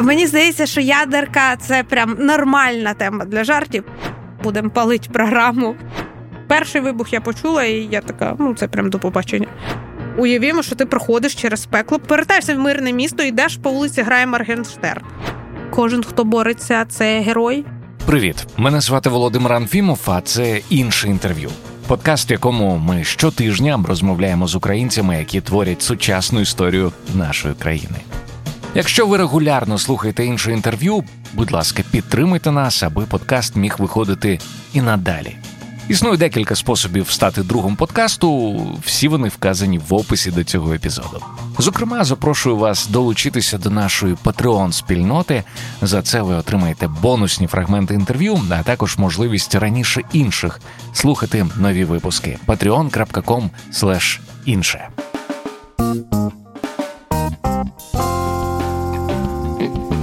Мені здається, що ядерка це прям нормальна тема для жартів. Будемо палити програму. Перший вибух я почула, і я така, ну це прям до побачення. Уявімо, що ти проходиш через пекло, повертаєшся в мирне місто, йдеш по вулиці, грає Маргенштерн. Кожен, хто бореться, це герой. Привіт, мене звати Володимир Анфімов, а це інше інтерв'ю. Подкаст, в якому ми щотижня розмовляємо з українцями, які творять сучасну історію нашої країни. Якщо ви регулярно слухаєте інше інтерв'ю, будь ласка, підтримуйте нас, аби подкаст міг виходити і надалі. Існує декілька способів стати другом подкасту. Всі вони вказані в описі до цього епізоду. Зокрема, запрошую вас долучитися до нашої patreon спільноти. За це ви отримаєте бонусні фрагменти інтерв'ю, а також можливість раніше інших слухати нові випуски. patreon.com інше.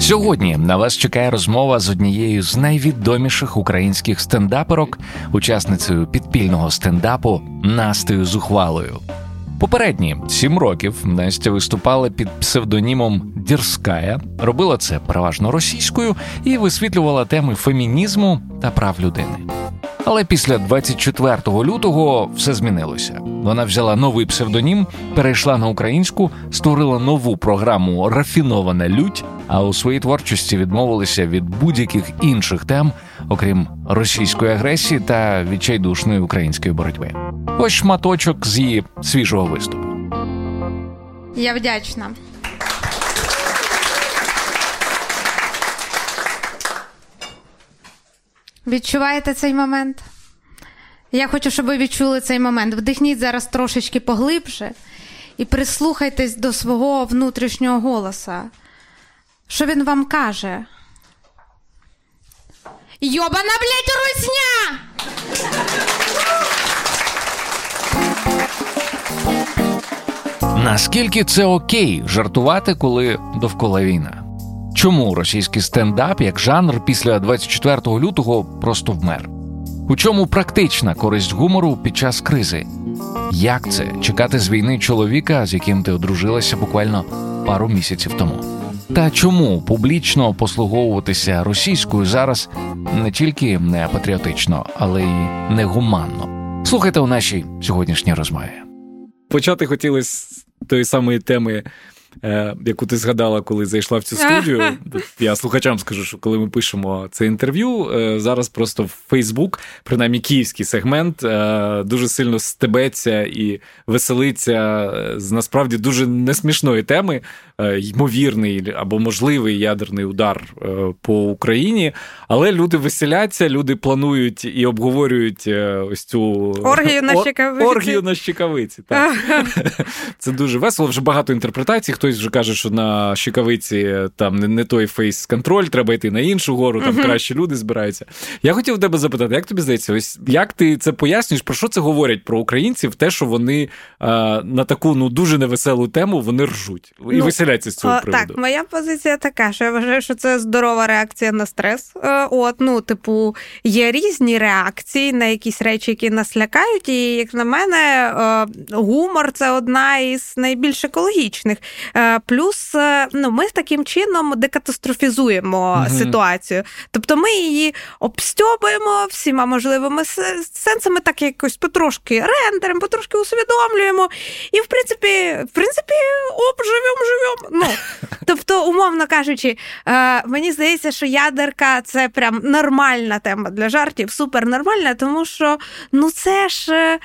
Сьогодні на вас чекає розмова з однією з найвідоміших українських стендаперок, учасницею підпільного стендапу Настею Зухвалою. Попередні сім років Настя виступала під псевдонімом Дірская, робила це переважно російською і висвітлювала теми фемінізму та прав людини. Але після 24 лютого все змінилося. Вона взяла новий псевдонім, перейшла на українську, створила нову програму Рафінована лють, а у своїй творчості відмовилися від будь-яких інших тем, окрім російської агресії та відчайдушної української боротьби. Ось шматочок з її свіжого виступу. Я вдячна. Відчуваєте цей момент? Я хочу, щоб ви відчули цей момент. Вдихніть зараз трошечки поглибше і прислухайтесь до свого внутрішнього голоса. Що він вам каже? Йобана, блядь, русня! Наскільки це окей жартувати, коли довкола війна? Чому російський стендап як жанр після 24 лютого просто вмер? У чому практична користь гумору під час кризи? Як це чекати з війни чоловіка, з яким ти одружилася буквально пару місяців тому? Та чому публічно послуговуватися російською зараз не тільки не патріотично, але й негуманно? Слухайте у нашій сьогоднішній розмові. Почати хотілося з тої самої теми яку ти згадала, коли зайшла в цю студію. Я слухачам скажу, що коли ми пишемо це інтерв'ю, е, зараз просто в Фейсбук, принаймні київський сегмент, е, дуже сильно стебеться і веселиться з насправді дуже несмішної теми, ймовірний або можливий ядерний удар по Україні. Але люди веселяться, люди планують і обговорюють ось цю оргію на щекавиці. Оргію на щекавиці. Так. Це дуже весело. Вже багато інтерпретацій хтось вже каже, що на Щекавиці там не, не той фейс-контроль, треба йти на іншу гору, там uh-huh. кращі люди збираються. Я хотів тебе запитати, як тобі здається, ось як ти це пояснюєш, про що це говорять про українців? Те, що вони а, на таку ну дуже невеселу тему вони ржуть і ну, веселяться з цього а, приводу. Так, моя позиція така, що я вважаю, що це здорова реакція на стрес. Е, от, ну, типу, є різні реакції на якісь речі, які нас лякають. І як на мене, е, гумор це одна із найбільш екологічних. Е, плюс е, ну, ми таким чином декатастрофізуємо угу. ситуацію. Тобто ми її обстьобуємо всіма можливими сенсами, так якось потрошки рендеримо, потрошки усвідомлюємо. І, в принципі, в принципі, оп, живемо, живемо. Ну, Тобто, умовно кажучи, е, мені здається, що ядерка це прям нормальна тема для жартів, супер нормальна, тому що ну це ж.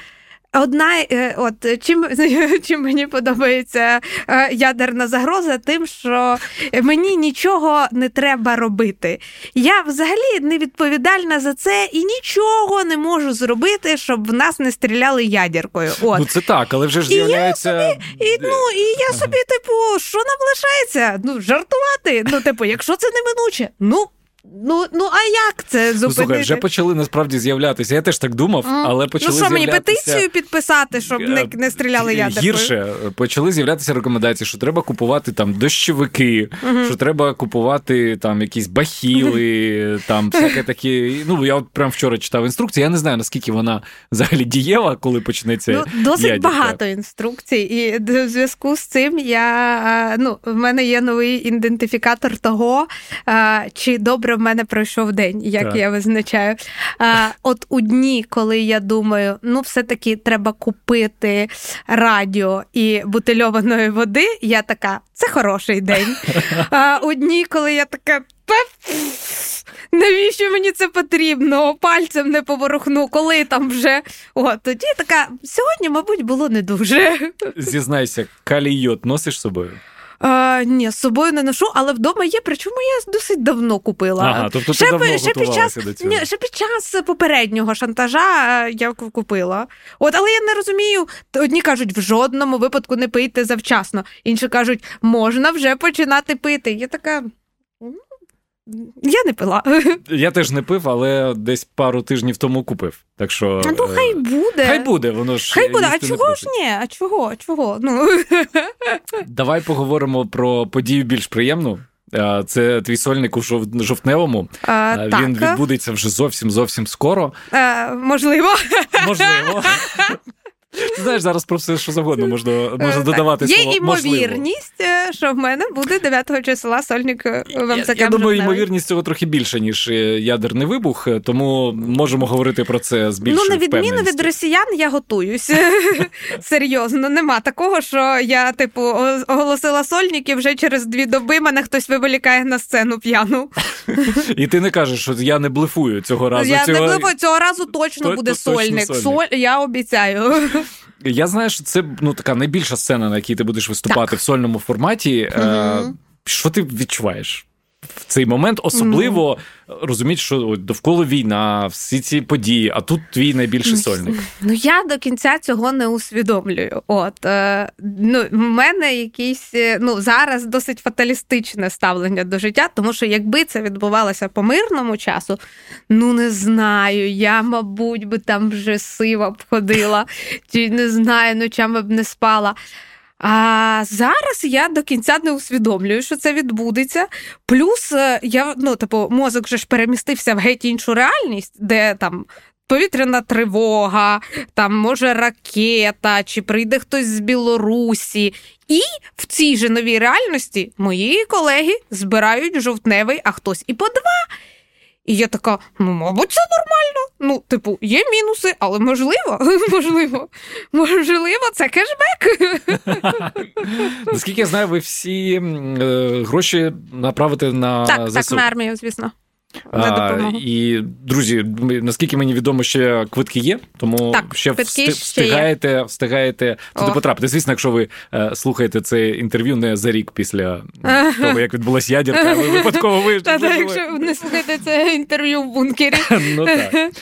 Одна е, от чим чим мені подобається е, ядерна загроза, тим, що мені нічого не треба робити. Я взагалі не відповідальна за це і нічого не можу зробити, щоб в нас не стріляли ядеркою. От. Ну це так, але вже ж з'являється. І я собі, і, ну, і я собі, типу, що нам лишається? Ну, жартувати. Ну, типу, якщо це неминуче, ну Ну ну а як це зупинити? Ну, слухай, вже почали насправді з'являтися. Я теж так думав, але почали Ну що мені петицію підписати, щоб не е, не стріляли ядеркою? Гірше почали з'являтися рекомендації, що треба купувати там дощовики, uh що треба купувати там якісь бахіли, там всяке такі. Ну я от прям вчора читав інструкції. Я не знаю наскільки вона взагалі дієва, коли почнеться. Ну, Досить ядерка. багато інструкцій, і в зв'язку з цим я ну в мене є новий ідентифікатор того, чи добре в мене пройшов день, як так. я визначаю. А, От у дні, коли я думаю, ну все-таки треба купити радіо і бутильованої води, я така, це хороший день. А у дні, коли я така. Навіщо мені це потрібно? Пальцем не поворухну, коли там вже. От тоді така сьогодні, мабуть, було не дуже. Зізнайся, калійот носиш з собою? А, Ні, з собою не ношу, але вдома є, причому я досить давно купила. Ага, тобто ти ще, давно ще під час до цього. Ні, ще під час попереднього шантажа я купила. От, але я не розумію. Одні кажуть, в жодному випадку не пийте завчасно. Інші кажуть, можна вже починати пити. Я така. Я не пила. Я теж не пив, але десь пару тижнів тому купив. Так що ну хай е, буде. Хай буде, воно ж хай буде. А чого ж ні? А чого? Чого? Ну давай поговоримо про подію більш приємну. Це твій сольник у жовтневому. А, Він так. відбудеться вже зовсім зовсім скоро. А, Можливо. Можливо. Ти знаєш, зараз про все, що завгодно можна можна е, додавати. Є слово імовірність, можливо. Е, що в мене буде 9 числа сольник е, в МЦК. Я, я думаю, ймовірність цього трохи більше, ніж ядерний вибух, тому можемо говорити про це з більшою Ну, на відміну від росіян, я готуюсь. Серйозно, нема такого, що я, типу, оголосила сольник і вже через дві доби мене хтось виволікає на сцену п'яну. І ти не кажеш, що я не блефую цього разу. Я цього... не блефую, цього разу точно то, буде то, сольник. Точно сольник. Соль, я обіцяю. Я знаю, що це ну така найбільша сцена, на якій ти будеш виступати так. в сольному форматі. Угу. Що ти відчуваєш? В цей момент особливо mm. розуміти, що довкола війна, всі ці події, а тут твій найбільший сольник. Ну я до кінця цього не усвідомлюю. От е, ну в мене якийсь е, ну зараз досить фаталістичне ставлення до життя, тому що якби це відбувалося по мирному часу, ну не знаю. Я, мабуть, би там вже сива б ходила, чи не знаю, ночами б не спала. А зараз я до кінця не усвідомлюю, що це відбудеться. Плюс е, я ну, типу, мозок вже ж перемістився в геть іншу реальність, де там. Повітряна тривога, там може ракета, чи прийде хтось з Білорусі. І в цій же новій реальності мої колеги збирають жовтневий, а хтось і по два. І я така: ну, мабуть, це нормально. Ну, типу, є мінуси, але можливо, можливо, можливо, це кешбек. Наскільки я знаю, ви всі е, гроші направите на так, ЗСУ. Так, на армію, звісно. А, І друзі, наскільки мені відомо, ще квитки є, тому так, ще, встиг, встигаєте ще встигаєте туди О. потрапити. Звісно, якщо ви е, слухаєте це інтерв'ю не за рік після того, як відбулася ядерка, ви випадково ви Та, якщо не слухаєте це інтерв'ю в бункері. Ну так.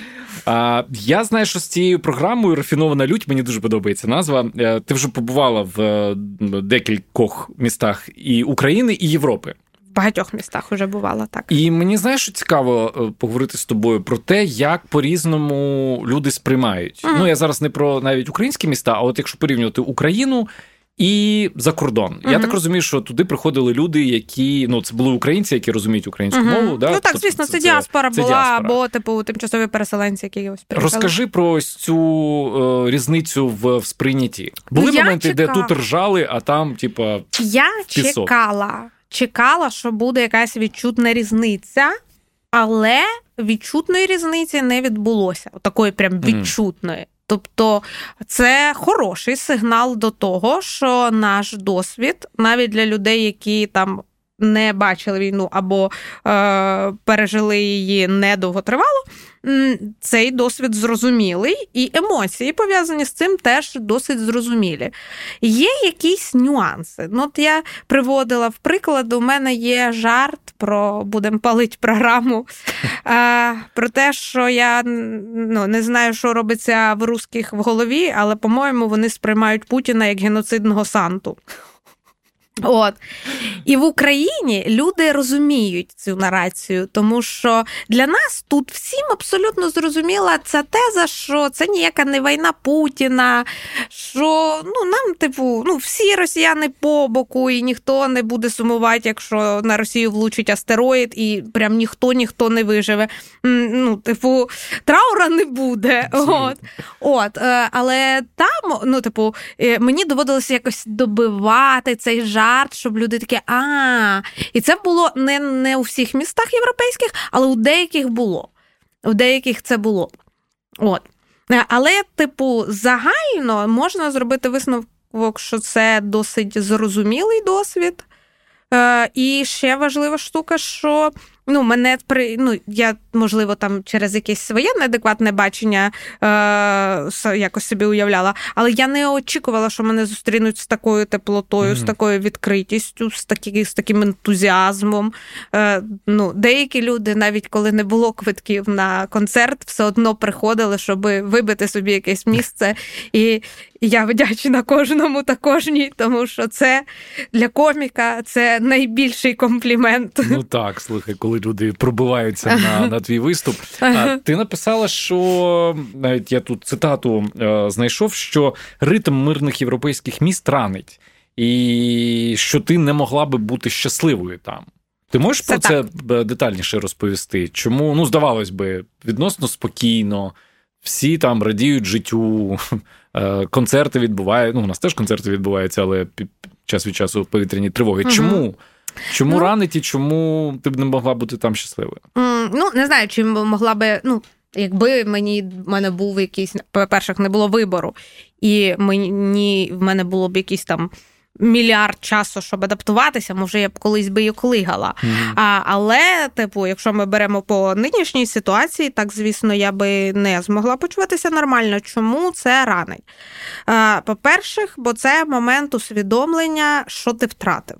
А, Я знаю, що з цією програмою Рафінована лють мені дуже подобається назва. Е, ти вже побувала в е, декількох містах і України, і Європи багатьох містах вже бувала так. І мені знаєш, що цікаво е, поговорити з тобою про те, як по-різному люди сприймають. Mm. Ну я зараз не про навіть українські міста, а от якщо порівнювати Україну. І за кордон. Uh-huh. Я так розумію, що туди приходили люди, які ну це були українці, які розуміють українську uh-huh. мову. Да? Ну так, тобто, звісно, це, це діаспора це, була це діаспора. або типу тимчасові переселенці, які ось приїхали. Розкажи про ось цю е, різницю в, в сприйнятті. Були я моменти, чекала. де тут ржали, а там, типа, я чекала чекала, що буде якась відчутна різниця, але відчутної різниці не відбулося. Такої прям відчутної. Тобто це хороший сигнал до того, що наш досвід, навіть для людей, які там не бачили війну або е, пережили її недовготривало, цей досвід зрозумілий, і емоції пов'язані з цим теж досить зрозумілі. Є якісь нюанси. Ну, от я приводила в приклад, у мене є жарт про будемо палити програму, е, про те, що я ну, не знаю, що робиться в русських в голові, але, по-моєму, вони сприймають Путіна як геноцидного санту. От. І в Україні люди розуміють цю нарацію, тому що для нас тут всім абсолютно зрозуміла ця теза, що це ніяка не війна Путіна, що ну, нам, типу, ну, всі росіяни по боку, і ніхто не буде сумувати, якщо на Росію влучить астероїд, і прям ніхто ніхто не виживе. Ну, Типу, траура не буде. От. От. Е, але там, ну, типу, е, мені доводилося якось добивати цей жарт жарт, щоб люди такі, а. І це було не не у всіх містах європейських, але у деяких було. У деяких це було. От. Е, але, типу, загально можна зробити висновок, що це досить зрозумілий досвід. Е, І ще важлива штука, що Ну, мене при ну я можливо там через якесь своє неадекватне бачення е, якось собі уявляла, але я не очікувала, що мене зустрінуть з такою теплотою, mm-hmm. з такою відкритістю, з такі, з таким ентузіазмом. Е, ну, Деякі люди, навіть коли не було квитків на концерт, все одно приходили, щоб вибити собі якесь місце. І я вдячна кожному та кожній, тому що це для коміка це найбільший комплімент. Ну так, слухай, коли люди пробиваються на на твій виступ. А ти написала, що навіть я тут цитату е, знайшов, що ритм мирних європейських міст ранить, і що ти не могла би бути щасливою там. Ти можеш це про так. це детальніше розповісти? Чому ну здавалось би, відносно спокійно, всі там радіють життю, е, концерти відбуваються. Ну, у нас теж концерти відбуваються, але під час від часу повітряні тривоги. Угу. Чому? Чому ну, ранить і чому ти б не могла бути там щасливою? Ну, не знаю, чи могла би. ну, Якби мені в мене був якийсь, по-перше, не було вибору, і мені в мене було б якийсь там мільярд часу, щоб адаптуватися, може, я б колись би і клигала. Mm-hmm. А, Але, типу, якщо ми беремо по нинішній ситуації, так звісно, я би не змогла почуватися нормально. Чому це ранить? По-перше, бо це момент усвідомлення, що ти втратив.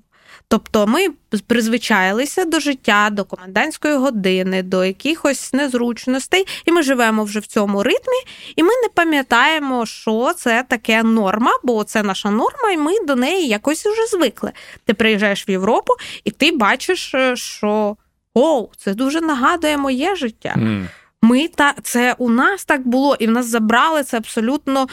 Тобто ми призвичаїлися до життя, до комендантської години, до якихось незручностей, і ми живемо вже в цьому ритмі, і ми не пам'ятаємо, що це таке норма, бо це наша норма, і ми до неї якось вже звикли. Ти приїжджаєш в Європу, і ти бачиш, е, що о, це дуже нагадує моє життя. Mm. Ми та це у нас так було, і в нас забрали це абсолютно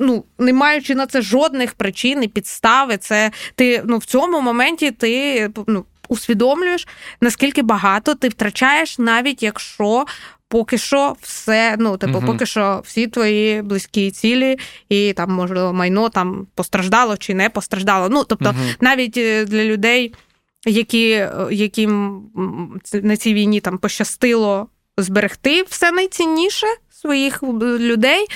ну, не маючи на це жодних причин і підстави. Це ти ну в цьому моменті ти ну, усвідомлюєш, наскільки багато ти втрачаєш, навіть якщо. Поки що все, ну типу, uh поки що всі твої близькі цілі, і там, можливо, майно там постраждало чи не постраждало. Ну, тобто, uh навіть е, для людей, які, е, яким на цій війні там пощастило зберегти все найцінніше своїх людей,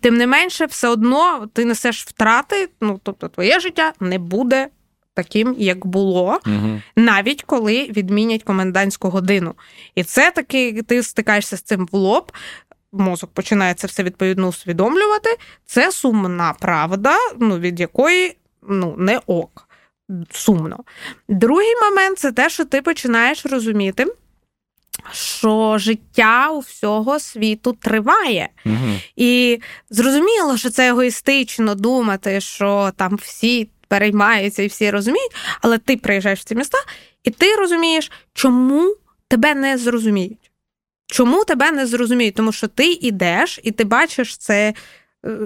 тим не менше, все одно ти несеш втрати. Ну тобто, твоє життя не буде таким, як було, угу. навіть коли відмінять комендантську годину. І це таки ти стикаєшся з цим в лоб. Мозок починає це все відповідно усвідомлювати. Це сумна правда, ну від якої ну не ок. Сумно. Другий момент це те, що ти починаєш розуміти, що життя у всього світу триває. Угу. І зрозуміло, що це егоїстично думати, що там всі переймаються і всі розуміють, але ти приїжджаєш в ці міста, і ти розумієш, чому тебе не зрозуміють. Чому тебе не зрозуміють? Тому що ти йдеш і ти бачиш це, е,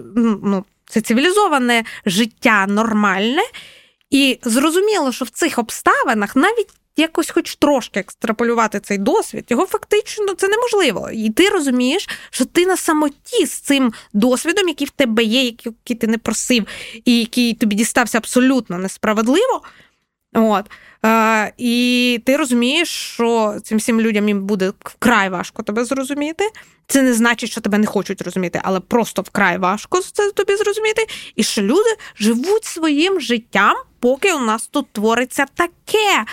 ну, це цивілізоване життя нормальне. І зрозуміло, що в цих обставинах навіть якось хоч трошки екстраполювати цей досвід, його фактично це неможливо. І ти розумієш, що ти на самоті з цим досвідом, який в тебе є, який ти не просив, і який тобі дістався абсолютно несправедливо. От. Е, І ти розумієш, що цим всім людям їм буде вкрай важко тебе зрозуміти. Це не значить, що тебе не хочуть розуміти, але просто вкрай важко це тобі зрозуміти. І що люди живуть своїм життям, поки у нас тут твориться таке.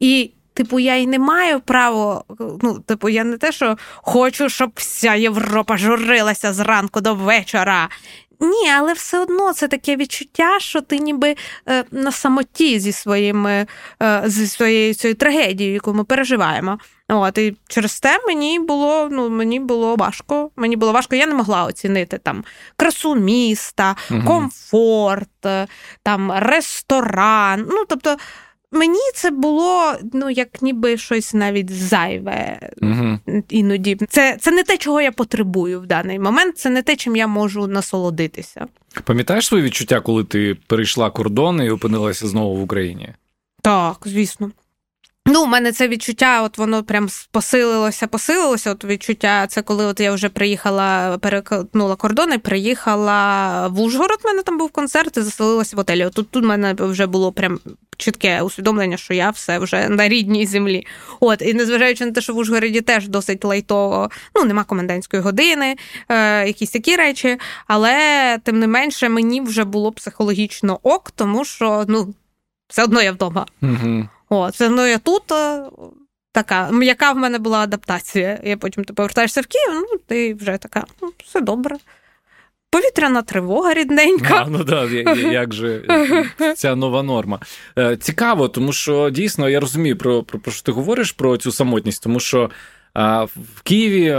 І, типу, я й не маю права. Ну, типу, я не те, що хочу, щоб вся Європа журилася зранку до вечора. Ні, але все одно це таке відчуття, що ти ніби е, на самоті зі своїми е, зі своєю цією трагедією, яку ми переживаємо. От, І через те мені було ну, мені було важко. Мені було важко, я не могла оцінити там красу міста, комфорт, е, там ресторан. Ну, тобто. Мені це було ну як ніби щось навіть зайве угу. іноді. Це це не те, чого я потребую в даний момент. Це не те, чим я можу насолодитися. Пам'ятаєш свої відчуття, коли ти перейшла кордон і опинилася знову в Україні? Так, звісно. Ну, у мене це відчуття, от воно прям посилилося, посилилося. От відчуття, це коли от я вже приїхала, перекнула кордон і приїхала в Ужгород. У мене там був концерт і заселилася в готелі. От тут тут в мене вже було прям чітке усвідомлення, що я все вже на рідній землі. От, і незважаючи на те, що в Ужгороді теж досить лайтово, ну нема комендантської години, е, якісь такі речі, але тим не менше мені вже було психологічно ок, тому що ну все одно я вдома. Угу. О, це ну я тут. Е, така, яка в мене була адаптація. Я потім ти повертаєшся в Київ, ну ти вже така, ну, все добре. Повітряна тривога рідненька. А, ну да, як же ця нова норма. Е, цікаво, тому що дійсно я розумію про, про, про що ти говориш про цю самотність, тому що в Києві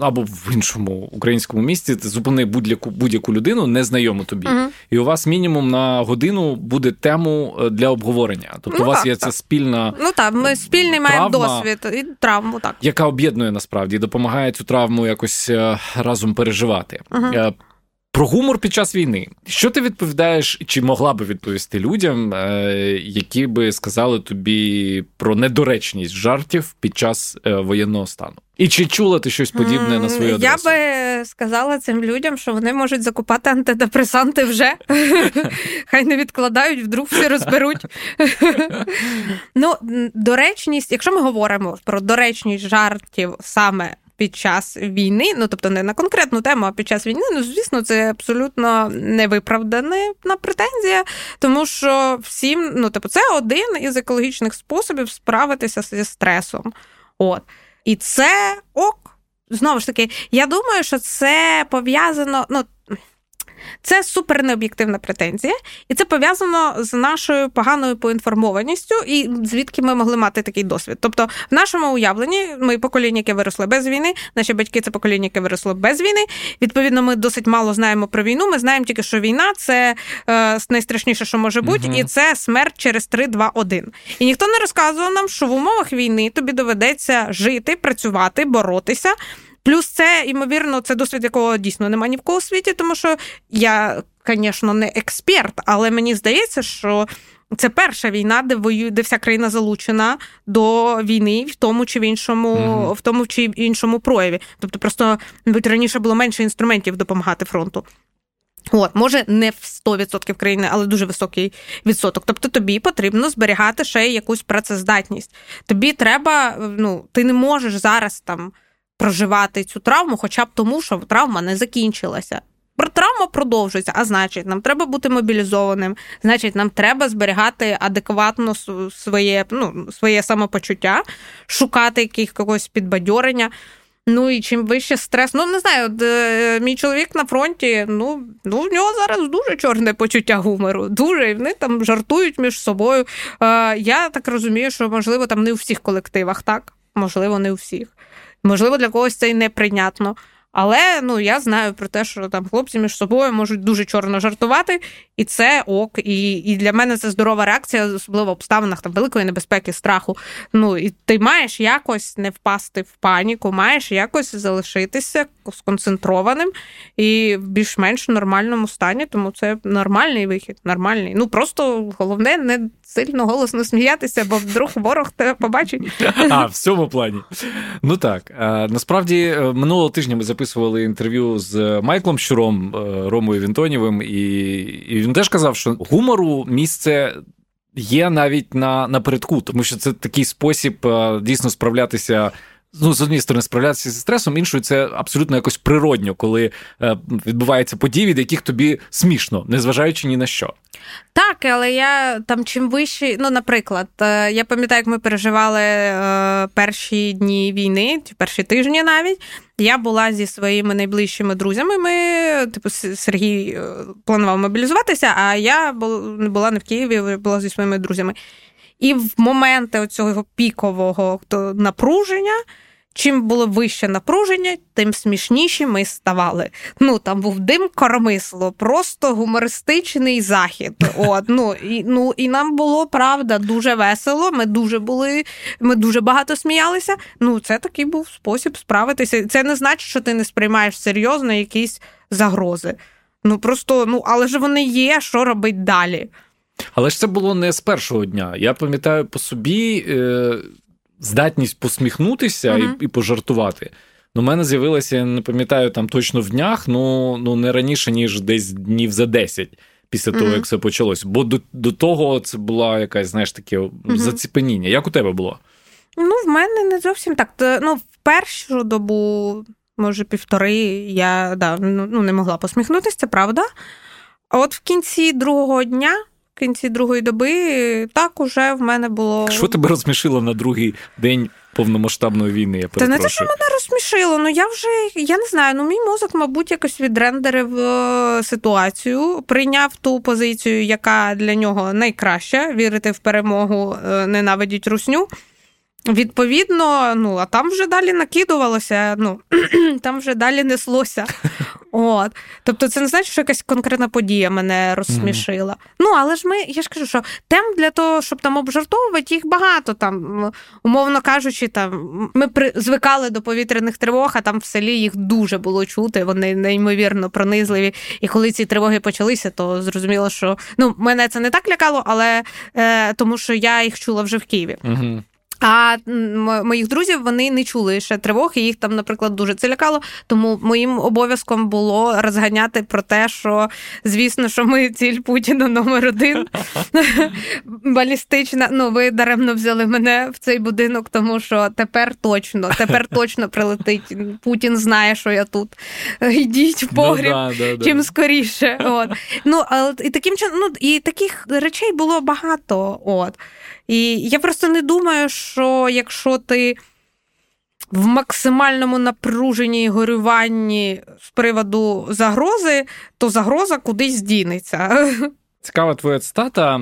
або в іншому українському місті ти зупини будь-яку будь-яку людину, незнайому тобі, угу. і у вас мінімум на годину буде тему е, для обговорення. Тобто, ну, у вас так, є так. ця спільна ну так, ми спільний маємо досвід і травму, так яка об'єднує насправді, допомагає цю травму якось е, разом переживати. uh про гумор під час війни. Що ти відповідаєш, чи могла би відповісти людям, е, які би сказали тобі про недоречність жартів під час е, воєнного стану? І чи чула ти щось подібне на свою адресу? Я би сказала цим людям, що вони можуть закупати антидепресанти вже. Хай не відкладають, вдруг всі розберуть. Ну, доречність, якщо ми говоримо про доречність жартів саме під час війни, ну тобто не на конкретну тему, а під час війни, ну звісно, це абсолютно невиправдана претензія, тому що всім, ну типу, це один із екологічних способів справитися зі стресом. От. І це ок. Знову ж таки, я думаю, що це пов'язано. ну, це супер необ'єктивна претензія, і це пов'язано з нашою поганою поінформованістю, і звідки ми могли мати такий досвід. Тобто, в нашому уявленні ми покоління, яке виросло без війни, наші батьки це покоління, яке виросло без війни. Відповідно, ми досить мало знаємо про війну. Ми знаємо тільки, що війна це е, найстрашніше, що може бути, угу. і це смерть через 3, 2, 1. І ніхто не розказував нам, що в умовах війни тобі доведеться жити, працювати, боротися. Плюс це, ймовірно, це досвід, якого дійсно немає ні в кого світі, тому що я, звісно, не експерт, але мені здається, що. Це перша війна, де воює, де вся країна залучена до війни в тому чи в іншому, uh-huh. в тому чи іншому прояві. Тобто, просто мабуть, раніше було менше інструментів допомагати фронту. От, може, не в 100% країни, але дуже високий відсоток. Тобто тобі потрібно зберігати ще якусь працездатність. Тобі треба, ну, ти не можеш зараз там проживати цю травму, хоча б тому, що травма не закінчилася. Травма продовжується, а значить, нам треба бути мобілізованим, значить, нам треба зберігати адекватно своє ну, своє самопочуття, шукати якихось підбадьорення. Ну і чим вище стрес, ну не знаю, де, мій чоловік на фронті, ну ну в нього зараз дуже чорне почуття гумору. Дуже і вони там жартують між собою. Е, Я так розумію, що можливо там не у всіх колективах, так можливо, не у всіх. Можливо, для когось це і неприйнятно. Але ну я знаю про те, що там хлопці між собою можуть дуже чорно жартувати, і це ок. І і для мене це здорова реакція, особливо в обставинах там великої небезпеки, страху. Ну і ти маєш якось не впасти в паніку, маєш якось залишитися сконцентрованим і в більш-менш нормальному стані. Тому це нормальний вихід, нормальний. Ну просто головне не сильно голосно сміятися, бо вдруг ворог тебе побачить. А в цьому плані. Ну так насправді е, минулого тижня ми записували інтерв'ю з Майклом Щуром, е, Ромою Вінтонєвим, і і він теж казав, що гумору місце. Є навіть на напередку, тому що це такий спосіб е, дійсно справлятися ну, з однієї сторони справлятися зі стресом, іншою це абсолютно якось природньо, коли е, відбуваються події, від яких тобі смішно, незважаючи ні на що. Так, але я там чим вищий, ну, наприклад, е, я пам'ятаю, як ми переживали е, перші дні війни, чи перші тижні навіть. Я була зі своїми найближчими друзями. Ми, типу, Сергій планував мобілізуватися, а я була не в Києві, була зі своїми друзями. І в моменти цього пікового напруження. Чим було вище напруження, тим смішніші ми ставали. Ну там був дим коромисло, просто гумористичний захід. От ну і ну і нам було правда дуже весело. Ми дуже були, ми дуже багато сміялися. Ну, це такий був спосіб справитися. Це не значить, що ти не сприймаєш серйозно якісь загрози. Ну просто ну але ж вони є, що робить далі. Але ж це було не з першого дня. Я пам'ятаю по собі е, здатність посміхнутися uh і, і пожартувати. Ну, У мене з'явилася, я не пам'ятаю там точно в днях, ну ну не раніше, ніж десь днів за 10 після того, як все почалось. Бо до до того це була якась, знаєш, таке uh заціпеніння. Як у тебе було? Ну, в мене не зовсім так. Ну, в першу добу, може, півтори, я да, ну, ну не могла посміхнутися, це правда. А от в кінці другого дня в кінці другої доби так уже в мене було. Що тебе розсмішило на другий день повномасштабної війни? Я Та не те, що мене розсмішило. Ну я вже я не знаю. Ну мій мозок, мабуть, якось відрендерив е, ситуацію, прийняв ту позицію, яка для нього найкраща вірити в перемогу, е, ненавидіть русню. Відповідно, ну а там вже далі накидувалося, ну там вже далі неслося. От. Тобто, це не значить, що якась конкретна подія мене розсмішила. Mm-hmm. Ну, але ж ми, я ж кажу, що тем для того, щоб там обжартовувати, їх багато там, умовно кажучи, там ми при... звикали до повітряних тривог, а там в селі їх дуже було чути. Вони неймовірно пронизливі. І коли ці тривоги почалися, то зрозуміло, що ну мене це не так лякало, але е, тому що я їх чула вже в Києві. Mm-hmm. А моїх друзів вони не чули ще тривог, і їх там, наприклад, дуже це лякало. Тому моїм обов'язком було розганяти про те, що звісно, що ми ціль Путіна номер один балістична. Ну, ви даремно взяли мене в цей будинок, тому що тепер точно, тепер точно прилетить. Путін знає, що я тут. Йдіть в погріб ну, да, да, чим да. скоріше. От. Ну, але і таким чином, ну і таких речей було багато. От. І я просто не думаю, що якщо ти в максимальному напруженні і горюванні з приводу загрози, то загроза кудись здінеться. Цікава твоя цитата. Е,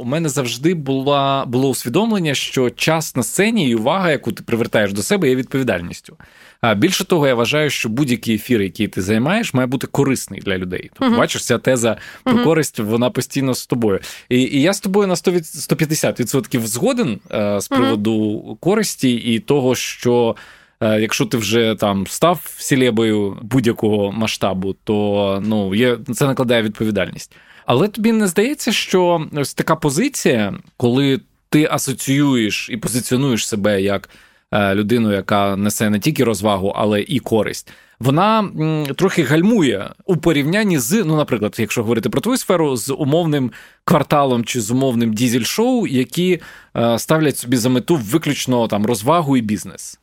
у мене завжди була було усвідомлення, що час на сцені і увага, яку ти привертаєш до себе, є відповідальністю. А більше того, я вважаю, що будь-який ефір, який ти займаєш, має бути корисний для людей. Тобто, uh-huh. бачиш, ця теза про uh-huh. користь, вона постійно з тобою. І і я з тобою на 150% згоден е, з приводу uh-huh. користі і того, що. Е, якщо ти вже там став сілебою будь-якого масштабу, то ну є це накладає відповідальність. Але тобі не здається, що ось така позиція, коли ти асоціюєш і позиціонуєш себе як людину, яка несе не тільки розвагу, але і користь. Вона трохи гальмує у порівнянні з, ну, наприклад, якщо говорити про твою сферу, з умовним кварталом чи з умовним дізель-шоу, які е, ставлять собі за мету виключно там розвагу і бізнес.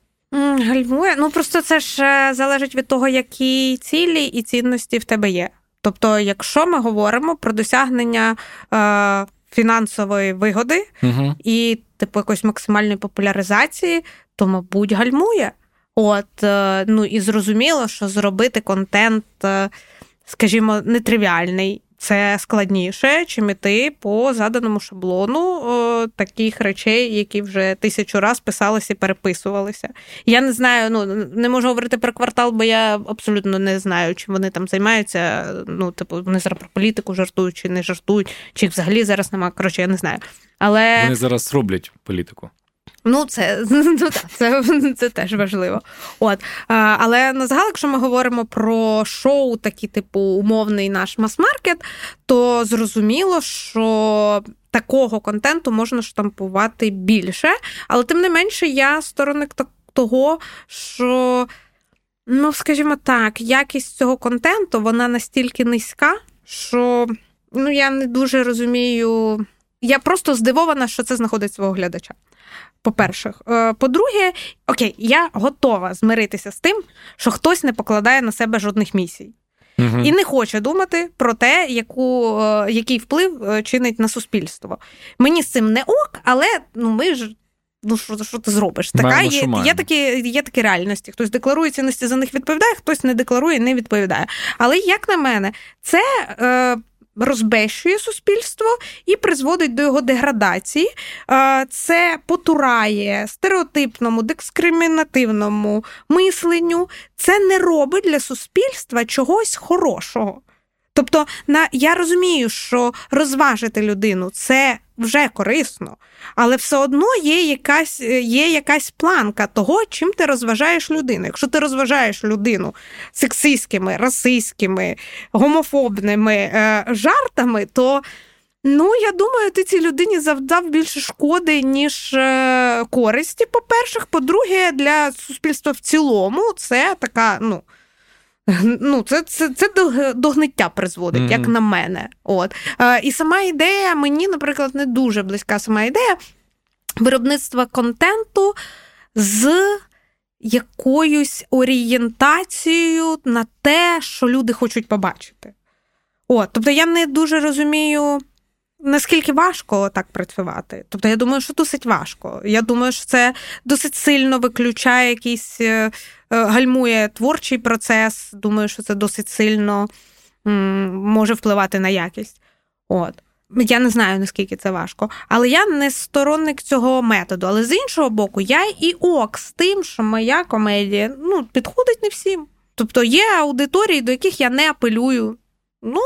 Гальмує. Ну просто це ж е, залежить від того, які цілі і цінності в тебе є. Тобто, якщо ми говоримо про досягнення е, фінансової вигоди угу. і типу якоїсь максимальної популяризації, то, мабуть, гальмує. От, е, ну і зрозуміло, що зробити контент, е, скажімо, нетривіальний. Це складніше, чим іти по заданому шаблону о, таких речей, які вже тисячу раз писалися і переписувалися. Я не знаю, ну не можу говорити про квартал, бо я абсолютно не знаю, чим вони там займаються. Ну, типу, вони зараз про політику жартують чи не жартують, чи взагалі зараз немає. Коротше, я не знаю. Але вони зараз роблять політику. Ну, це ну, так, це це теж важливо. От. Але на загал, якщо ми говоримо про шоу, такі типу умовний наш мас-маркет, то зрозуміло, що такого контенту можна штампувати більше. Але тим не менше, я сторонник того, що, ну, скажімо так, якість цього контенту вона настільки низька, що ну, я не дуже розумію я просто здивована, що це знаходить свого глядача. По-перше, е, по-друге, окей, я готова змиритися з тим, що хтось не покладає на себе жодних місій. Угу. І не хоче думати про те, яку, е, який вплив е, чинить на суспільство. Мені з цим не ок, але ну ми ж. Ну, що що ти зробиш? Така є, є такі є такі реальності. Хтось декларує цінності, за них відповідає, хтось не декларує, не відповідає. Але як на мене, це е, розбещує суспільство і призводить до його деградації. Це потурає стереотипному, дискримінативному мисленню. Це не робить для суспільства чогось хорошого. Тобто, на я розумію, що розважити людину це вже корисно, але все одно є якась є якась планка того, чим ти розважаєш людину. Якщо ти розважаєш людину сексистськими, расистськими, гомофобними е, жартами, то ну я думаю, ти цій людині завдав більше шкоди, ніж е, користі. По-перше, по-друге, для суспільства в цілому це така, ну. Ну, Це це, це до, гниття призводить, mm-hmm. як на мене. От. Е, І сама ідея, мені, наприклад, не дуже близька сама ідея виробництва контенту з якоюсь орієнтацією на те, що люди хочуть побачити. От, Тобто я не дуже розумію. Наскільки важко так працювати? Тобто, я думаю, що досить важко. Я думаю, що це досить сильно виключає якийсь е, Е, гальмує творчий процес. Думаю, що це досить сильно може впливати на якість. От. Я не знаю, наскільки це важко. Але я не сторонник цього методу. Але з іншого боку, я і ок з тим, що моя комедія ну, підходить не всім. Тобто є аудиторії, до яких я не апелюю. Ну,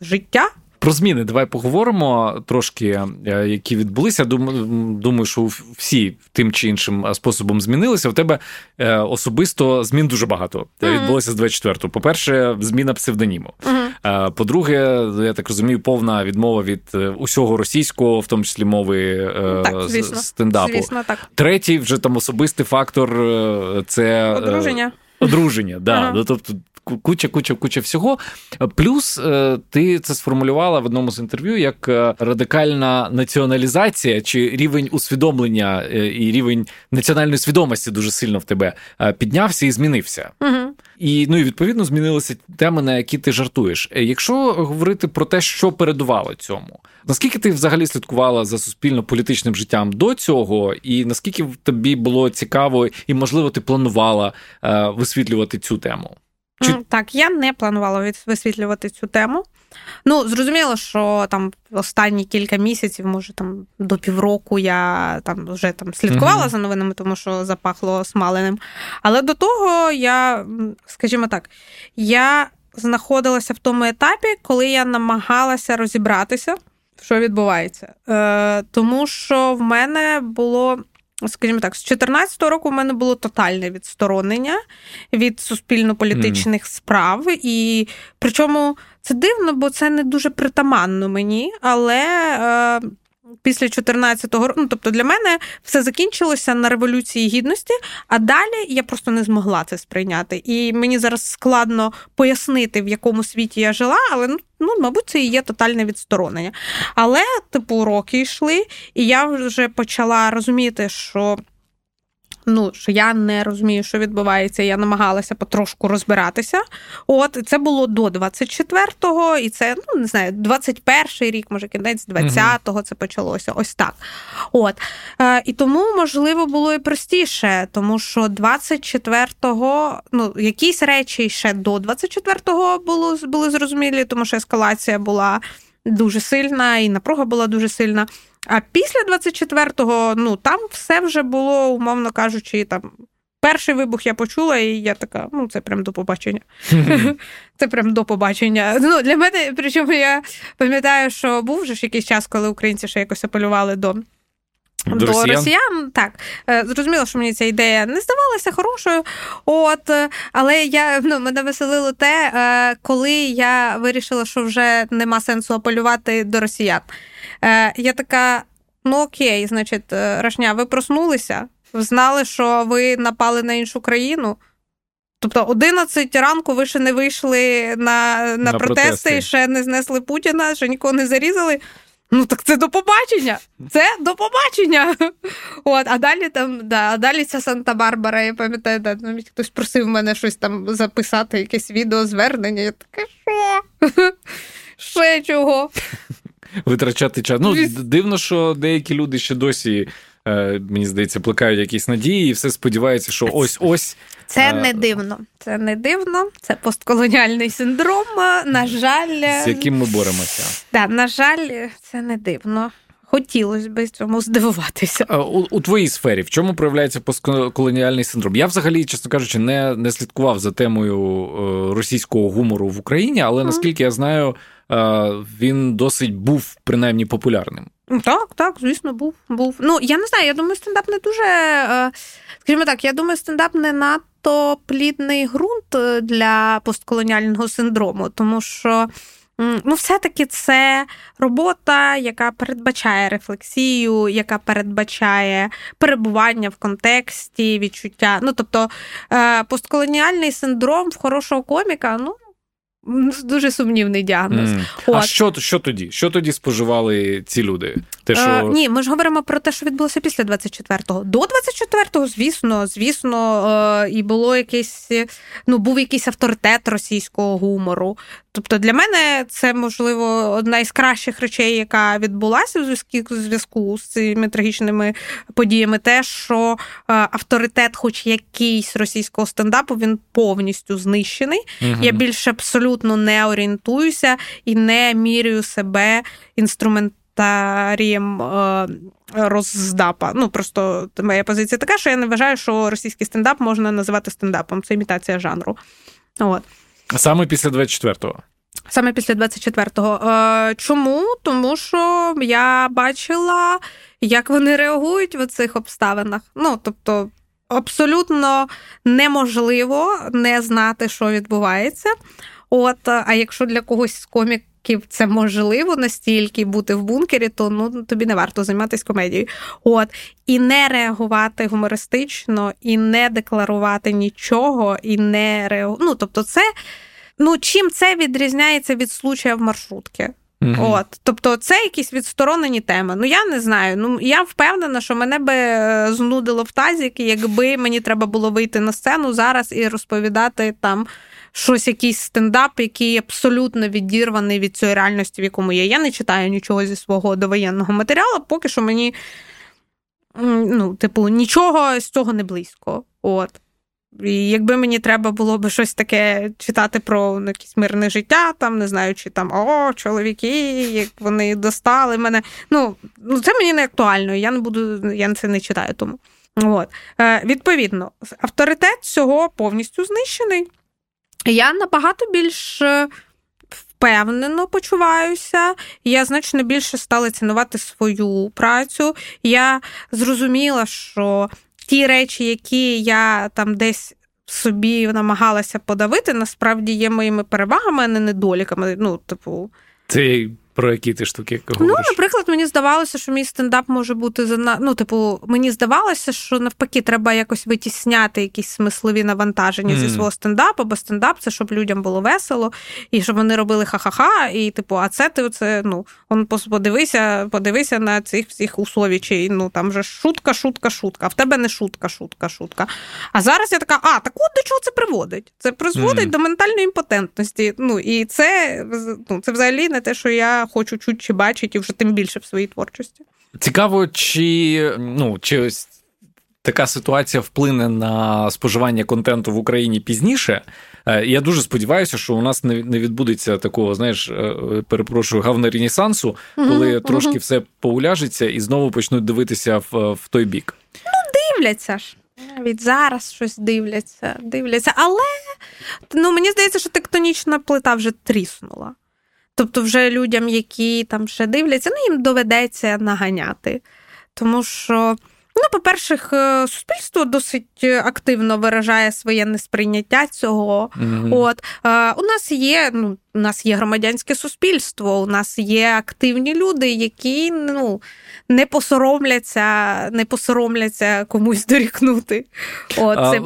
життя. Про зміни давай поговоримо трошки, е, які відбулися. Думаю, що всі тим чи іншим способом змінилися. У тебе е, особисто змін дуже багато mm-hmm. відбулося з 24-го. По-перше, зміна псевдоніму. Mm-hmm. По-друге, я так розумію, повна відмова від усього російського, в тому числі мови так, звісно. стендапу. Звісно, так. Третій вже там особистий фактор це одруження. Одруження, да. Ага. Ну, тобто куча, куча, куча всього. Плюс е, ти це сформулювала в одному з інтерв'ю як е, радикальна націоналізація чи рівень усвідомлення е, і рівень національної свідомості дуже сильно в тебе піднявся і змінився. Угу. І ну і відповідно змінилися теми, на які ти жартуєш. Якщо говорити про те, що передувало цьому, наскільки ти взагалі слідкувала за суспільно-політичним життям до цього, і наскільки тобі було цікаво і можливо ти планувала висвітлювати цю тему? Чи... Так, я не планувала висвітлювати цю тему. Ну, зрозуміло, що там останні кілька місяців, може там до півроку, я там вже там слідкувала uh-huh. за новинами, тому що запахло смаленим. Але до того я, скажімо так, я знаходилася в тому етапі, коли я намагалася розібратися, що відбувається. Е, Тому що в мене було скажімо так, з 2014 року в мене було тотальне відсторонення від суспільно-політичних mm. справ. І причому це дивно, бо це не дуже притаманно мені, але. Е, Після 14-го року, ну тобто для мене все закінчилося на революції гідності, а далі я просто не змогла це сприйняти. І мені зараз складно пояснити, в якому світі я жила, але ну, ну мабуть, це і є тотальне відсторонення. Але, типу, роки йшли, і я вже почала розуміти, що ну, що я не розумію, що відбувається. Я намагалася потрошку розбиратися. От це було до 24-го, і це ну не знаю, 21-й рік, може кінець 20-го це почалося. Ось так. От е, і тому можливо було і простіше, тому що 24-го, ну якісь речі ще до 24-го було були зрозумілі, тому що ескалація була дуже сильна, і напруга була дуже сильна. А після 24-го, ну там все вже було, умовно кажучи, там. Перший вибух я почула, і я така, ну це прям до побачення. Це прям до побачення. Ну, Для мене, причому я пам'ятаю, що був вже ж якийсь час, коли українці ще якось апелювали до до, до росіян? росіян. Так, е, зрозуміло, що мені ця ідея не здавалася хорошою. От, е, але я ну, мене веселило те, е, коли я вирішила, що вже нема сенсу апелювати до росіян. Я така: ну окей, значить, Рашня, ви проснулися, знали, що ви напали на іншу країну. Тобто 11 ранку ви ще не вийшли на на, на протести, протести, ще не знесли Путіна, ще нікого не зарізали. Ну так це до побачення. Це до побачення. От, А далі там, да, а далі ця Санта-Барбара, я пам'ятаю, да, навіть хтось просив мене щось там записати, якесь відеозвернення. Я таке, що? Ще чого? Витрачати час. Ну, дивно, що деякі люди ще досі. Е, мені здається, плекають якісь надії, і все сподіваються, що ось ось. Це не дивно. Це не дивно. Це постколоніальний синдром. На жаль, з яким ми боремося. Да, на жаль, це не дивно. Хотілося б цьому здивуватися. У, у твоїй сфері в чому проявляється постколоніальний синдром? Я взагалі, чесно кажучи, не не слідкував за темою е, російського гумору в Україні, але наскільки я знаю, е, він досить був принаймні популярним. Так, так, звісно, був. був. Ну, я не знаю, я думаю, стендап не дуже. Е, скажімо так, я думаю, стендап не надто плідний ґрунт для постколоніального синдрому, тому що. Ну, все-таки це робота, яка передбачає рефлексію, яка передбачає перебування в контексті, відчуття. Ну, тобто, е, постколоніальний синдром в хорошого коміка, ну. Дуже сумнівний діагноз. Mm. От. А що що тоді? Що тоді споживали ці люди? Те, що... Е, ні, ми ж говоримо про те, що відбулося після 24-го. До 24-го, звісно, звісно, е, і було якийсь, ну, був якийсь авторитет російського гумору. Тобто для мене це, можливо, одна із кращих речей, яка відбулася в зв'язку зв'язку з цими трагічними подіями, те, що е, авторитет, хоч якийсь російського стендапу, він повністю знищений. Угу. Я більше абсолютно не орієнтуюся і не міряю себе інструментарієм е, роздапа. Ну просто моя позиція така, що я не вважаю, що російський стендап можна називати стендапом. Це імітація жанру. От. Саме після 24-го. Саме після 24-го. Е, чому? Тому що я бачила, як вони реагують в цих обставинах. Ну, тобто, абсолютно неможливо не знати, що відбувається. От, а якщо для когось з коміків це можливо настільки бути в бункері, то ну тобі не варто займатися комедією. От і не реагувати гумористично, і не декларувати нічого, і не реагувати. Ну, тобто, це ну чим це відрізняється від случая в маршрутки? Mm-hmm. От, тобто, це якісь відсторонені теми. Ну я не знаю. Ну я впевнена, що мене би е, знудило в тазіки, якби мені треба було вийти на сцену зараз і розповідати там щось, якийсь стендап, який абсолютно відірваний від цієї реальності, в якому є. Я не читаю нічого зі свого довоєнного матеріалу, поки що мені, ну, типу, нічого з цього не близько. От. І якби мені треба було би щось таке читати про ну, якесь мирне життя, там не знаю, чи там о, чоловіки, як вони достали мене. Ну, ну це мені не актуально, я не буду, я це не читаю тому. От. Е, Відповідно, авторитет цього повністю знищений. Я набагато більш е, впевнено почуваюся, я значно більше стала цінувати свою працю. Я зрозуміла, що ті речі, які я там десь собі намагалася подавити, насправді є моїми перевагами, а не недоліками. Ну, типу. Це про які ти штуки говориш? Ну, наприклад, мені здавалося, що мій стендап може бути за ну, типу, мені здавалося, що навпаки, треба якось витісняти якісь смислові навантаження mm. зі свого стендапу, бо стендап це щоб людям було весело, і щоб вони робили ха-ха-ха, і типу, а це ти оце, ну, он подивися, подивися на цих всіх усовічей. Ну там же шутка, шутка, шутка. А в тебе не шутка, шутка, шутка. А зараз я така, а так от до чого це приводить? Це призводить mm. до ментальної імпотентності. Ну і це ну, це взагалі не те, що я хочу чути чи бачити, і вже тим більше в своїй творчості. Цікаво, чи ну чи така ситуація вплине на споживання контенту в Україні пізніше. Е, я дуже сподіваюся, що у нас не відбудеться такого, знаєш, е, перепрошую, гавна ренесансу, коли угу, трошки все поуляжеться і знову почнуть дивитися в, в той бік. Ну, дивляться ж. Навіть зараз щось дивляться, дивляться. Але ну, мені здається, що тектонічна плита вже тріснула. Тобто, вже людям, які там ще дивляться, ну їм доведеться наганяти. Тому що Ну, по-перше, е, суспільство досить активно виражає своє несприйняття цього. Mm-hmm. От у нас є ну, у нас є громадянське суспільство, у нас є активні люди, які ну не посоромляться, не посоромляться комусь дорікнути. От, це...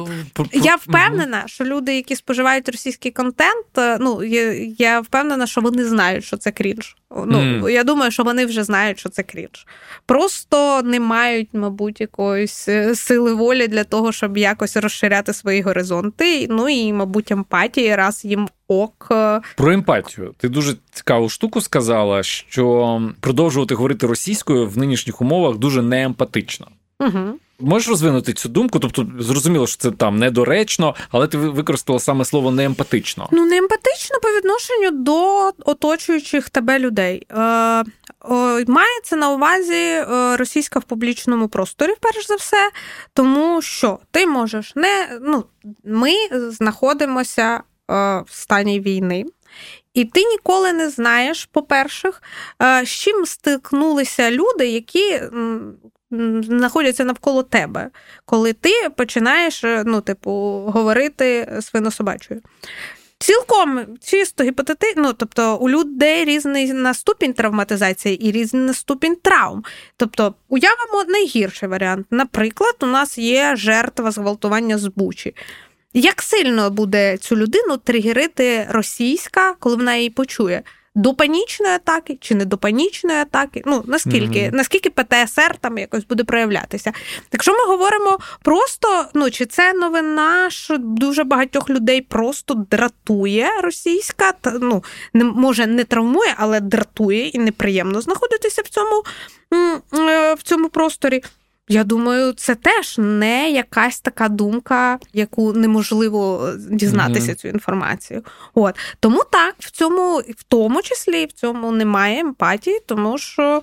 Я впевнена, що люди, які споживають російський контент, ну я, я впевнена, що вони знають, що це крінж. Ну, mm. Я думаю, що вони вже знають, що це крінж. Просто не мають, мабуть, якоїсь е, сили волі для того, щоб якось розширяти свої горизонти. Ну і, мабуть, емпатії, раз їм ок. Про емпатію. Ти дуже цікаву штуку сказала, що продовжувати говорити російською в нинішніх умовах дуже неемпатично. Угу. Можеш розвинути цю думку? Тобто, зрозуміло, що це там недоречно, але ти використала саме слово неемпатично. Ну, неемпатично по відношенню до оточуючих тебе людей. Е, е, Мається на увазі е, російська в публічному просторі, перш за все, тому що ти можеш не. ну, Ми знаходимося в стані війни. І ти ніколи не знаєш, по-перше, е, з чим стикнулися люди, які знаходяться навколо тебе, коли ти починаєш е, ну, типу, говорити свинособачою. Цілком чисто гіпотетично, ну, тобто у людей різний на ступінь травматизації і різний на ступінь травм. Тобто, уявимо найгірший варіант. Наприклад, у нас є жертва зґвалтування з Бучі. Як сильно буде цю людину тригерити російська, коли вона її почує? До панічної атаки чи не до панічної атаки? Ну наскільки mm-hmm. наскільки ПТСР там якось буде проявлятися? Якщо ми говоримо просто, ну чи це новина, що дуже багатьох людей просто дратує російська, та ну не може не травмує, але дратує і неприємно знаходитися в цьому, е, в цьому просторі. Я думаю, це теж не якась така думка, яку неможливо е, дізнатися mm-hmm. цю інформацію. От тому так, в цьому, в тому числі в цьому немає емпатії, тому що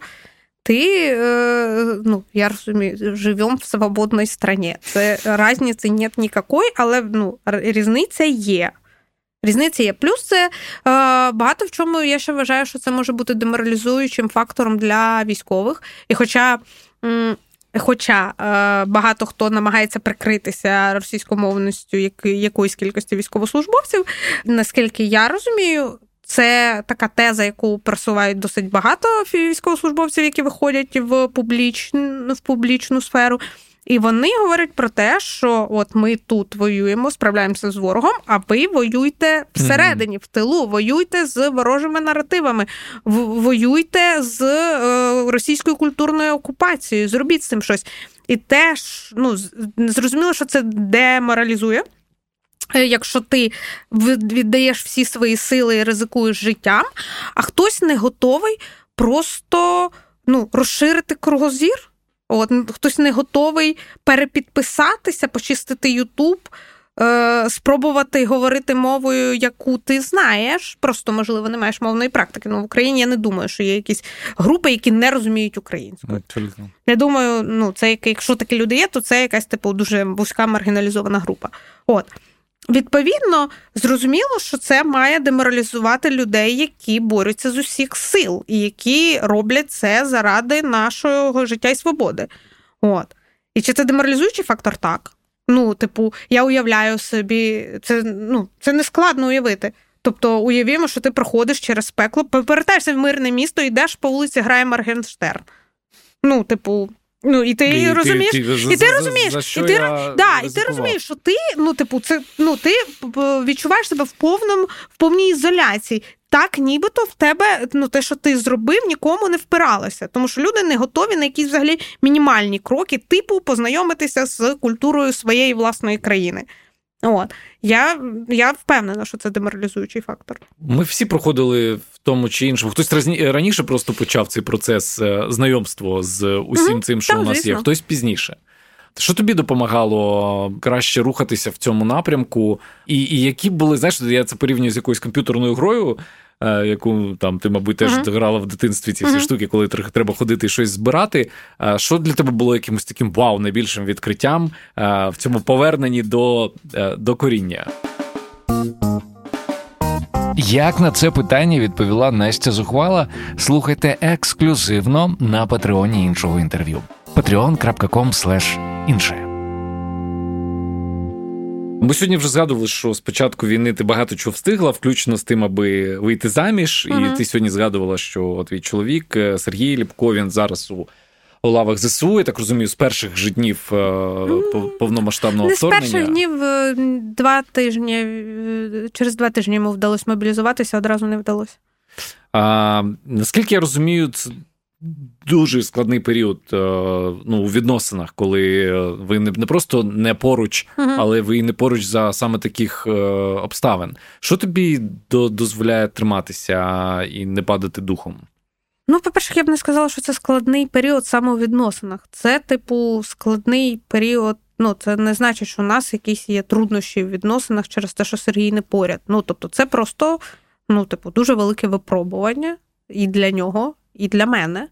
ти, е, ну я розумію, живемо в свободній країні. Це різниці нет ніякої, але ну, різниця є. Різниця є. Плюс це е, багато в чому я ще вважаю, що це може бути деморалізуючим фактором для військових. І хоча. Хоча е, багато хто намагається прикритися російськомовністю якоїсь кількості військовослужбовців, наскільки я розумію, це така теза, яку просувають досить багато військовослужбовців, які виходять в публічну в публічну сферу. І вони говорять про те, що от ми тут воюємо, справляємося з ворогом, а ви воюйте всередині, в тилу, воюйте з ворожими наративами, воюйте з е, російською культурною окупацією, зробіть з цим щось. І теж ну, зрозуміло, що це деморалізує. Е, якщо ти віддаєш всі свої сили і ризикуєш життям, а хтось не готовий просто ну, розширити кругозір. От хтось не готовий перепідписатися, почистити Ютуб, е, спробувати говорити мовою, яку ти знаєш. Просто, можливо, не маєш мовної практики. Ну, в Україні я не думаю, що є якісь групи, які не розуміють українську. Абсолютно. Я думаю, ну це якщо такі люди є, то це якась типу дуже вузька маргіналізована група. От. Відповідно, зрозуміло, що це має деморалізувати людей, які борються з усіх сил, і які роблять це заради нашого життя і свободи. От. І чи це деморалізуючий фактор? Так. Ну, типу, я уявляю собі, це ну, це не складно уявити. Тобто, уявімо, що ти проходиш через пекло, повертаєшся в мирне місто, йдеш по вулиці, грає Маргенштерн. Ну, типу, Ну, і ти і розумієш, ти, ти, і ти за, розумієш, за, і ти да, і ти розумієш, що ти, ну, типу, це ну ти відчуваєш себе в повному в повній ізоляції. Так, нібито в тебе ну те, що ти зробив, нікому не впиралося, тому що люди не готові на якісь взагалі мінімальні кроки, типу познайомитися з культурою своєї власної країни. От я я впевнена, що це деморалізуючий фактор. Ми всі проходили в тому чи іншому. Хтось раніше просто почав цей процес е, знайомства з усім угу, цим, що у нас звісно. є, хтось пізніше. Що тобі допомагало краще рухатися в цьому напрямку? І і які були, знаєш, я це порівнюю з якоюсь комп'ютерною грою, яку там ти, мабуть, теж uh-huh. грала в дитинстві ці всі uh-huh. штуки, коли треба ходити і щось збирати. Е, що для тебе було якимось таким вау, найбільшим відкриттям е, в цьому поверненні до, до коріння? Як на це питання відповіла Настя Зухвала? Слухайте ексклюзивно на патреоні іншого інтерв'ю. patreon.com інше. Ми сьогодні вже згадували, що з початку війни ти багато чого встигла, включно з тим, аби вийти заміж. uh І ти сьогодні згадувала, що твій чоловік е, Сергій Ліпко, він зараз у у лавах ЗСУ, я так розумію, з перших же днів е, повномасштабного Не вторгнення. з перших днів е, два тижні, через два тижні йому вдалося мобілізуватися, одразу не вдалося. А, Наскільки я розумію, це дуже складний період ну, у відносинах, коли ви не просто не поруч, але ви не поруч за саме таких обставин. Що тобі дозволяє триматися і не падати духом? Ну, по-перше, я б не сказала, що це складний період саме у відносинах. Це, типу, складний період. Ну, це не значить, що у нас якісь є труднощі в відносинах через те, що Сергій не поряд. Ну, тобто, це просто, ну, типу, дуже велике випробування і для нього, і для мене.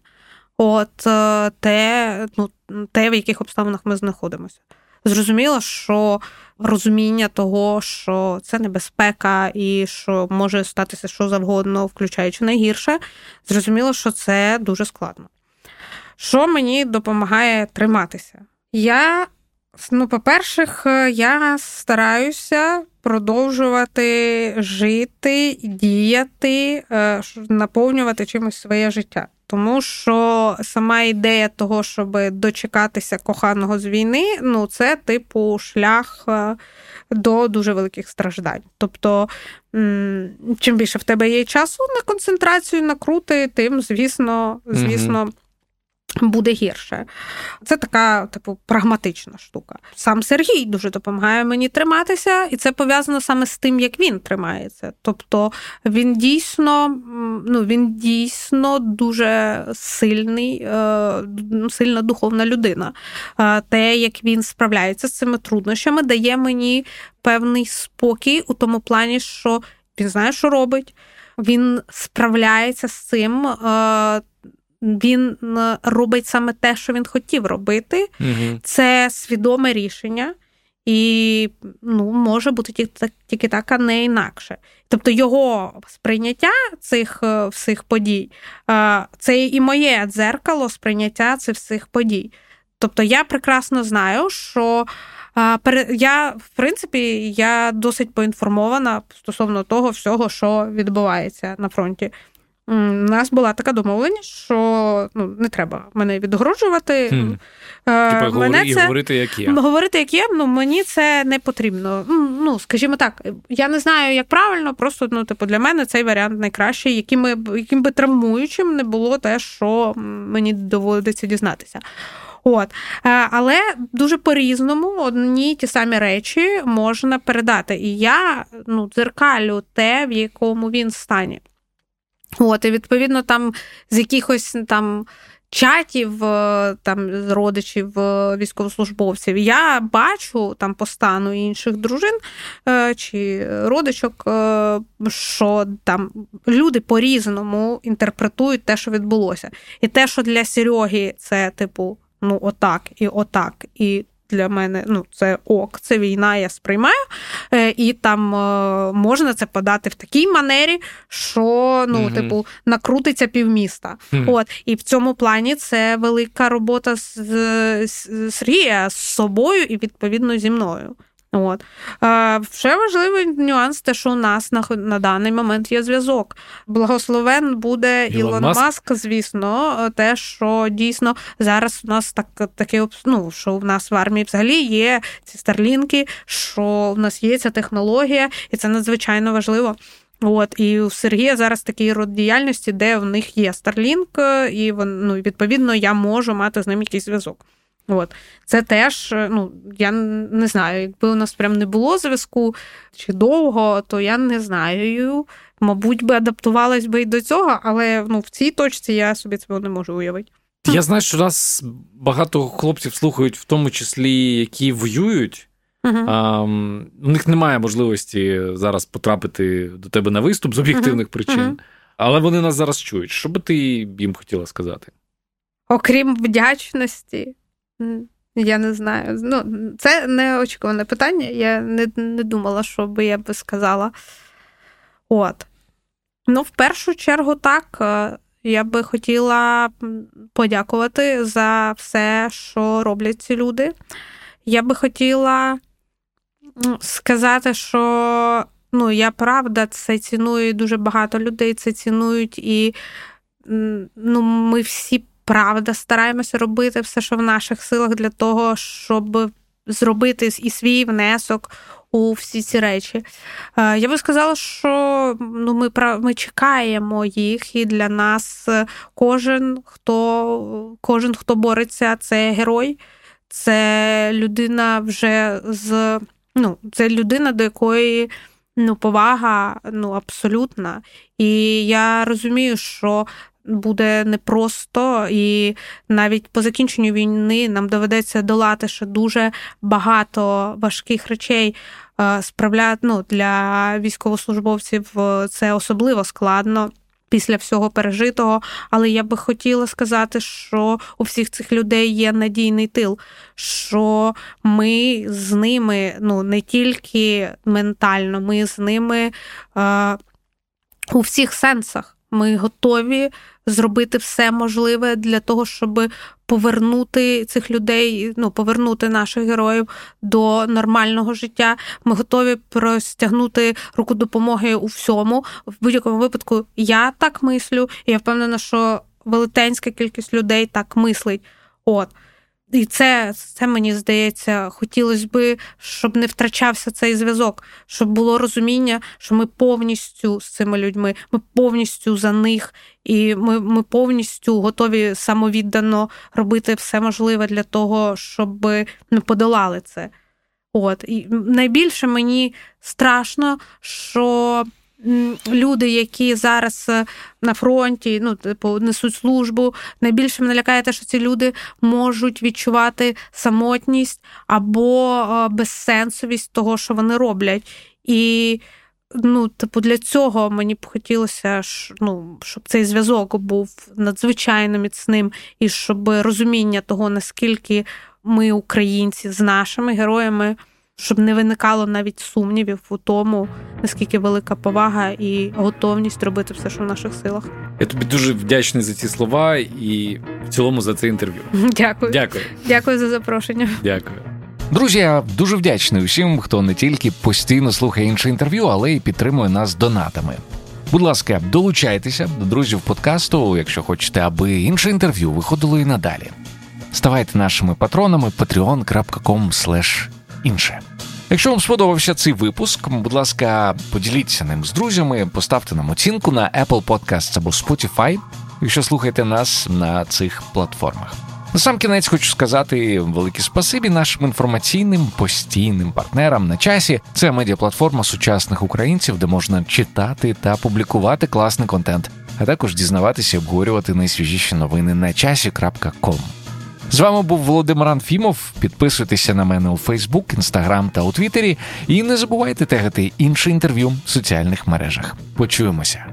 От е, те, ну, те, в яких обставинах ми знаходимося. Зрозуміло, що розуміння того, що це небезпека і що може статися що завгодно, включаючи найгірше, зрозуміло, що це дуже складно. Що мені допомагає триматися? Я, ну, по-перше, я стараюся продовжувати жити, діяти, е, наповнювати чимось своє життя. Тому що сама ідея того, щоб дочекатися коханого з війни, ну це типу шлях е, до дуже великих страждань. Тобто, чим більше в тебе є часу на концентрацію, на крути, тим, звісно, звісно. Mm-hmm буде гірше. Це така, типу, прагматична штука. Сам Сергій дуже допомагає мені триматися, і це пов'язано саме з тим, як він тримається. Тобто він дійсно ну, він дійсно дуже сильний, е, сильна духовна людина. Е, те, як він справляється з цими труднощами, дає мені певний спокій у тому плані, що він знає, що робить. Він справляється з цим е, він робить саме те, що він хотів робити. Угу. Це свідоме рішення, і ну, може бути тільки, тільки так, а не інакше. Тобто його сприйняття цих е, всіх подій, це і моє дзеркало сприйняття цих всіх подій. Тобто я прекрасно знаю, що. Я, в принципі, я досить поінформована стосовно того всього, що відбувається на фронті. У нас була така домовленість, що ну, не треба мене відгороджувати. Хм. Е, типу, мене говори, це... говорити, як є. Говорити, як є, ну мені це не потрібно. Ну, скажімо так, я не знаю, як правильно, просто ну, типу, для мене цей варіант найкращий, яким, яким би травмуючим не було те, що мені доводиться дізнатися. От. Е, але дуже по-різному одні ті самі речі можна передати. І я ну, дзеркалю те, в якому він стані. От, і відповідно, там з якихось там. Чатів е, там з родичів е, військовослужбовців я бачу там по стану інших дружин е, чи родичок, що там люди по-різному інтерпретують те, що відбулося. І те, що для Сереги це, типу, ну, отак і отак, і для мене ну, це ок, це війна, я сприймаю. Е, і там е, можна це подати в такій манері, що ну, mm типу, накрутиться півміста. mm От, І в цьому плані це велика робота з, з Сергія з собою і відповідно зі мною. От. Ще важливий нюанс, те, що у нас на на даний момент є зв'язок. Благословен буде Ілон, Ілон Маск? Маск, звісно, те, що дійсно зараз у нас так таке ну, що в нас в армії взагалі є ці старлінки, що в нас є ця технологія, і це надзвичайно важливо. От і у Сергія зараз такий род діяльності, де в них є Starlink, і ну, відповідно я можу мати з ним якийсь зв'язок. От. Це теж, е, ну, я не знаю, якби у нас прям не було зв'язку чи довго, то я не знаю. Мабуть, би адаптувалась би і до цього, але ну, в цій точці я собі цього не можу уявити. Я знаю, що нас багато хлопців слухають, в тому числі, які воюють. Uh-huh. А, У них немає можливості зараз потрапити до тебе на виступ з об'єктивних uh-huh. причин, uh-huh. але вони нас зараз чують. Що би ти їм хотіла сказати? Окрім вдячності, я не знаю. Ну, Це неочікуване питання. Я не не думала, що би я би сказала. От. Ну, в першу чергу, так, е, Я би хотіла подякувати за все, що роблять ці люди. Я би хотіла сказати, що ну, я правда це ціную дуже багато людей, це цінують, і ну, ми всі правда стараємося робити все, що в наших силах для того, щоб зробити і свій внесок у всі ці речі. Е, я би сказала, що ну, ми ми чекаємо їх, і для нас кожен, хто кожен, хто бореться, це герой, це людина вже з. Ну, Це людина, до якої ну, повага ну, абсолютна. І я розумію, що буде непросто, і навіть по закінченню війни нам доведеться долати ще дуже багато важких речей. Е, справляти ну, для військовослужбовців е, це особливо складно. Після всього пережитого, але я би хотіла сказати, що у всіх цих людей є надійний тил, що ми з ними ну не тільки ментально, ми з ними е, у всіх сенсах. Ми готові зробити все можливе для того, щоб повернути цих людей, ну повернути наших героїв до нормального життя. Ми готові простягнути руку допомоги у всьому. В будь-якому випадку я так мислю, і я впевнена, що велетенська кількість людей так мислить. От. І це це мені здається, хотілося би, щоб не втрачався цей зв'язок, щоб було розуміння, що ми повністю з цими людьми, ми повністю за них, і ми ми повністю готові самовіддано робити все можливе для того, щоб ми подолали це. От і найбільше мені страшно, що люди, які зараз е, на фронті, ну, типу, несуть службу. Найбільше мене лякає те, що ці люди можуть відчувати самотність або е, безсенсовість того, що вони роблять. І ну, типу, для цього мені б хотілося, ну, щоб цей зв'язок був надзвичайно міцним, і щоб розуміння того, наскільки ми, українці, з нашими героями щоб не виникало навіть сумнівів у тому, наскільки велика повага і готовність робити все, що в наших силах. Я тобі дуже вдячний за ці слова і в цілому за це інтерв'ю. Дякую. Дякую. Дякую за запрошення. Дякую. Друзі, я дуже вдячний усім, хто не тільки постійно слухає інше інтерв'ю, але й підтримує нас донатами. Будь ласка, долучайтеся до друзів подкасту, якщо хочете, аби інше інтерв'ю виходило і надалі. Ставайте нашими патронами patreon.com інше. Якщо вам сподобався цей випуск, будь ласка, поділіться ним з друзями, поставте нам оцінку на Apple Podcasts або Spotify, якщо слухаєте нас на цих платформах. На сам кінець хочу сказати велике спасибі нашим інформаційним постійним партнерам на часі. Це медіаплатформа сучасних українців, де можна читати та публікувати класний контент, а також дізнаватися і обговорювати найсвіжіші новини на часі.ком. З вами був Володимир Анфімов. Підписуйтеся на мене у Фейсбук, Інстаграм та у Твіттері. І не забувайте тегати інше інтерв'ю в соціальних мережах. Почуємося.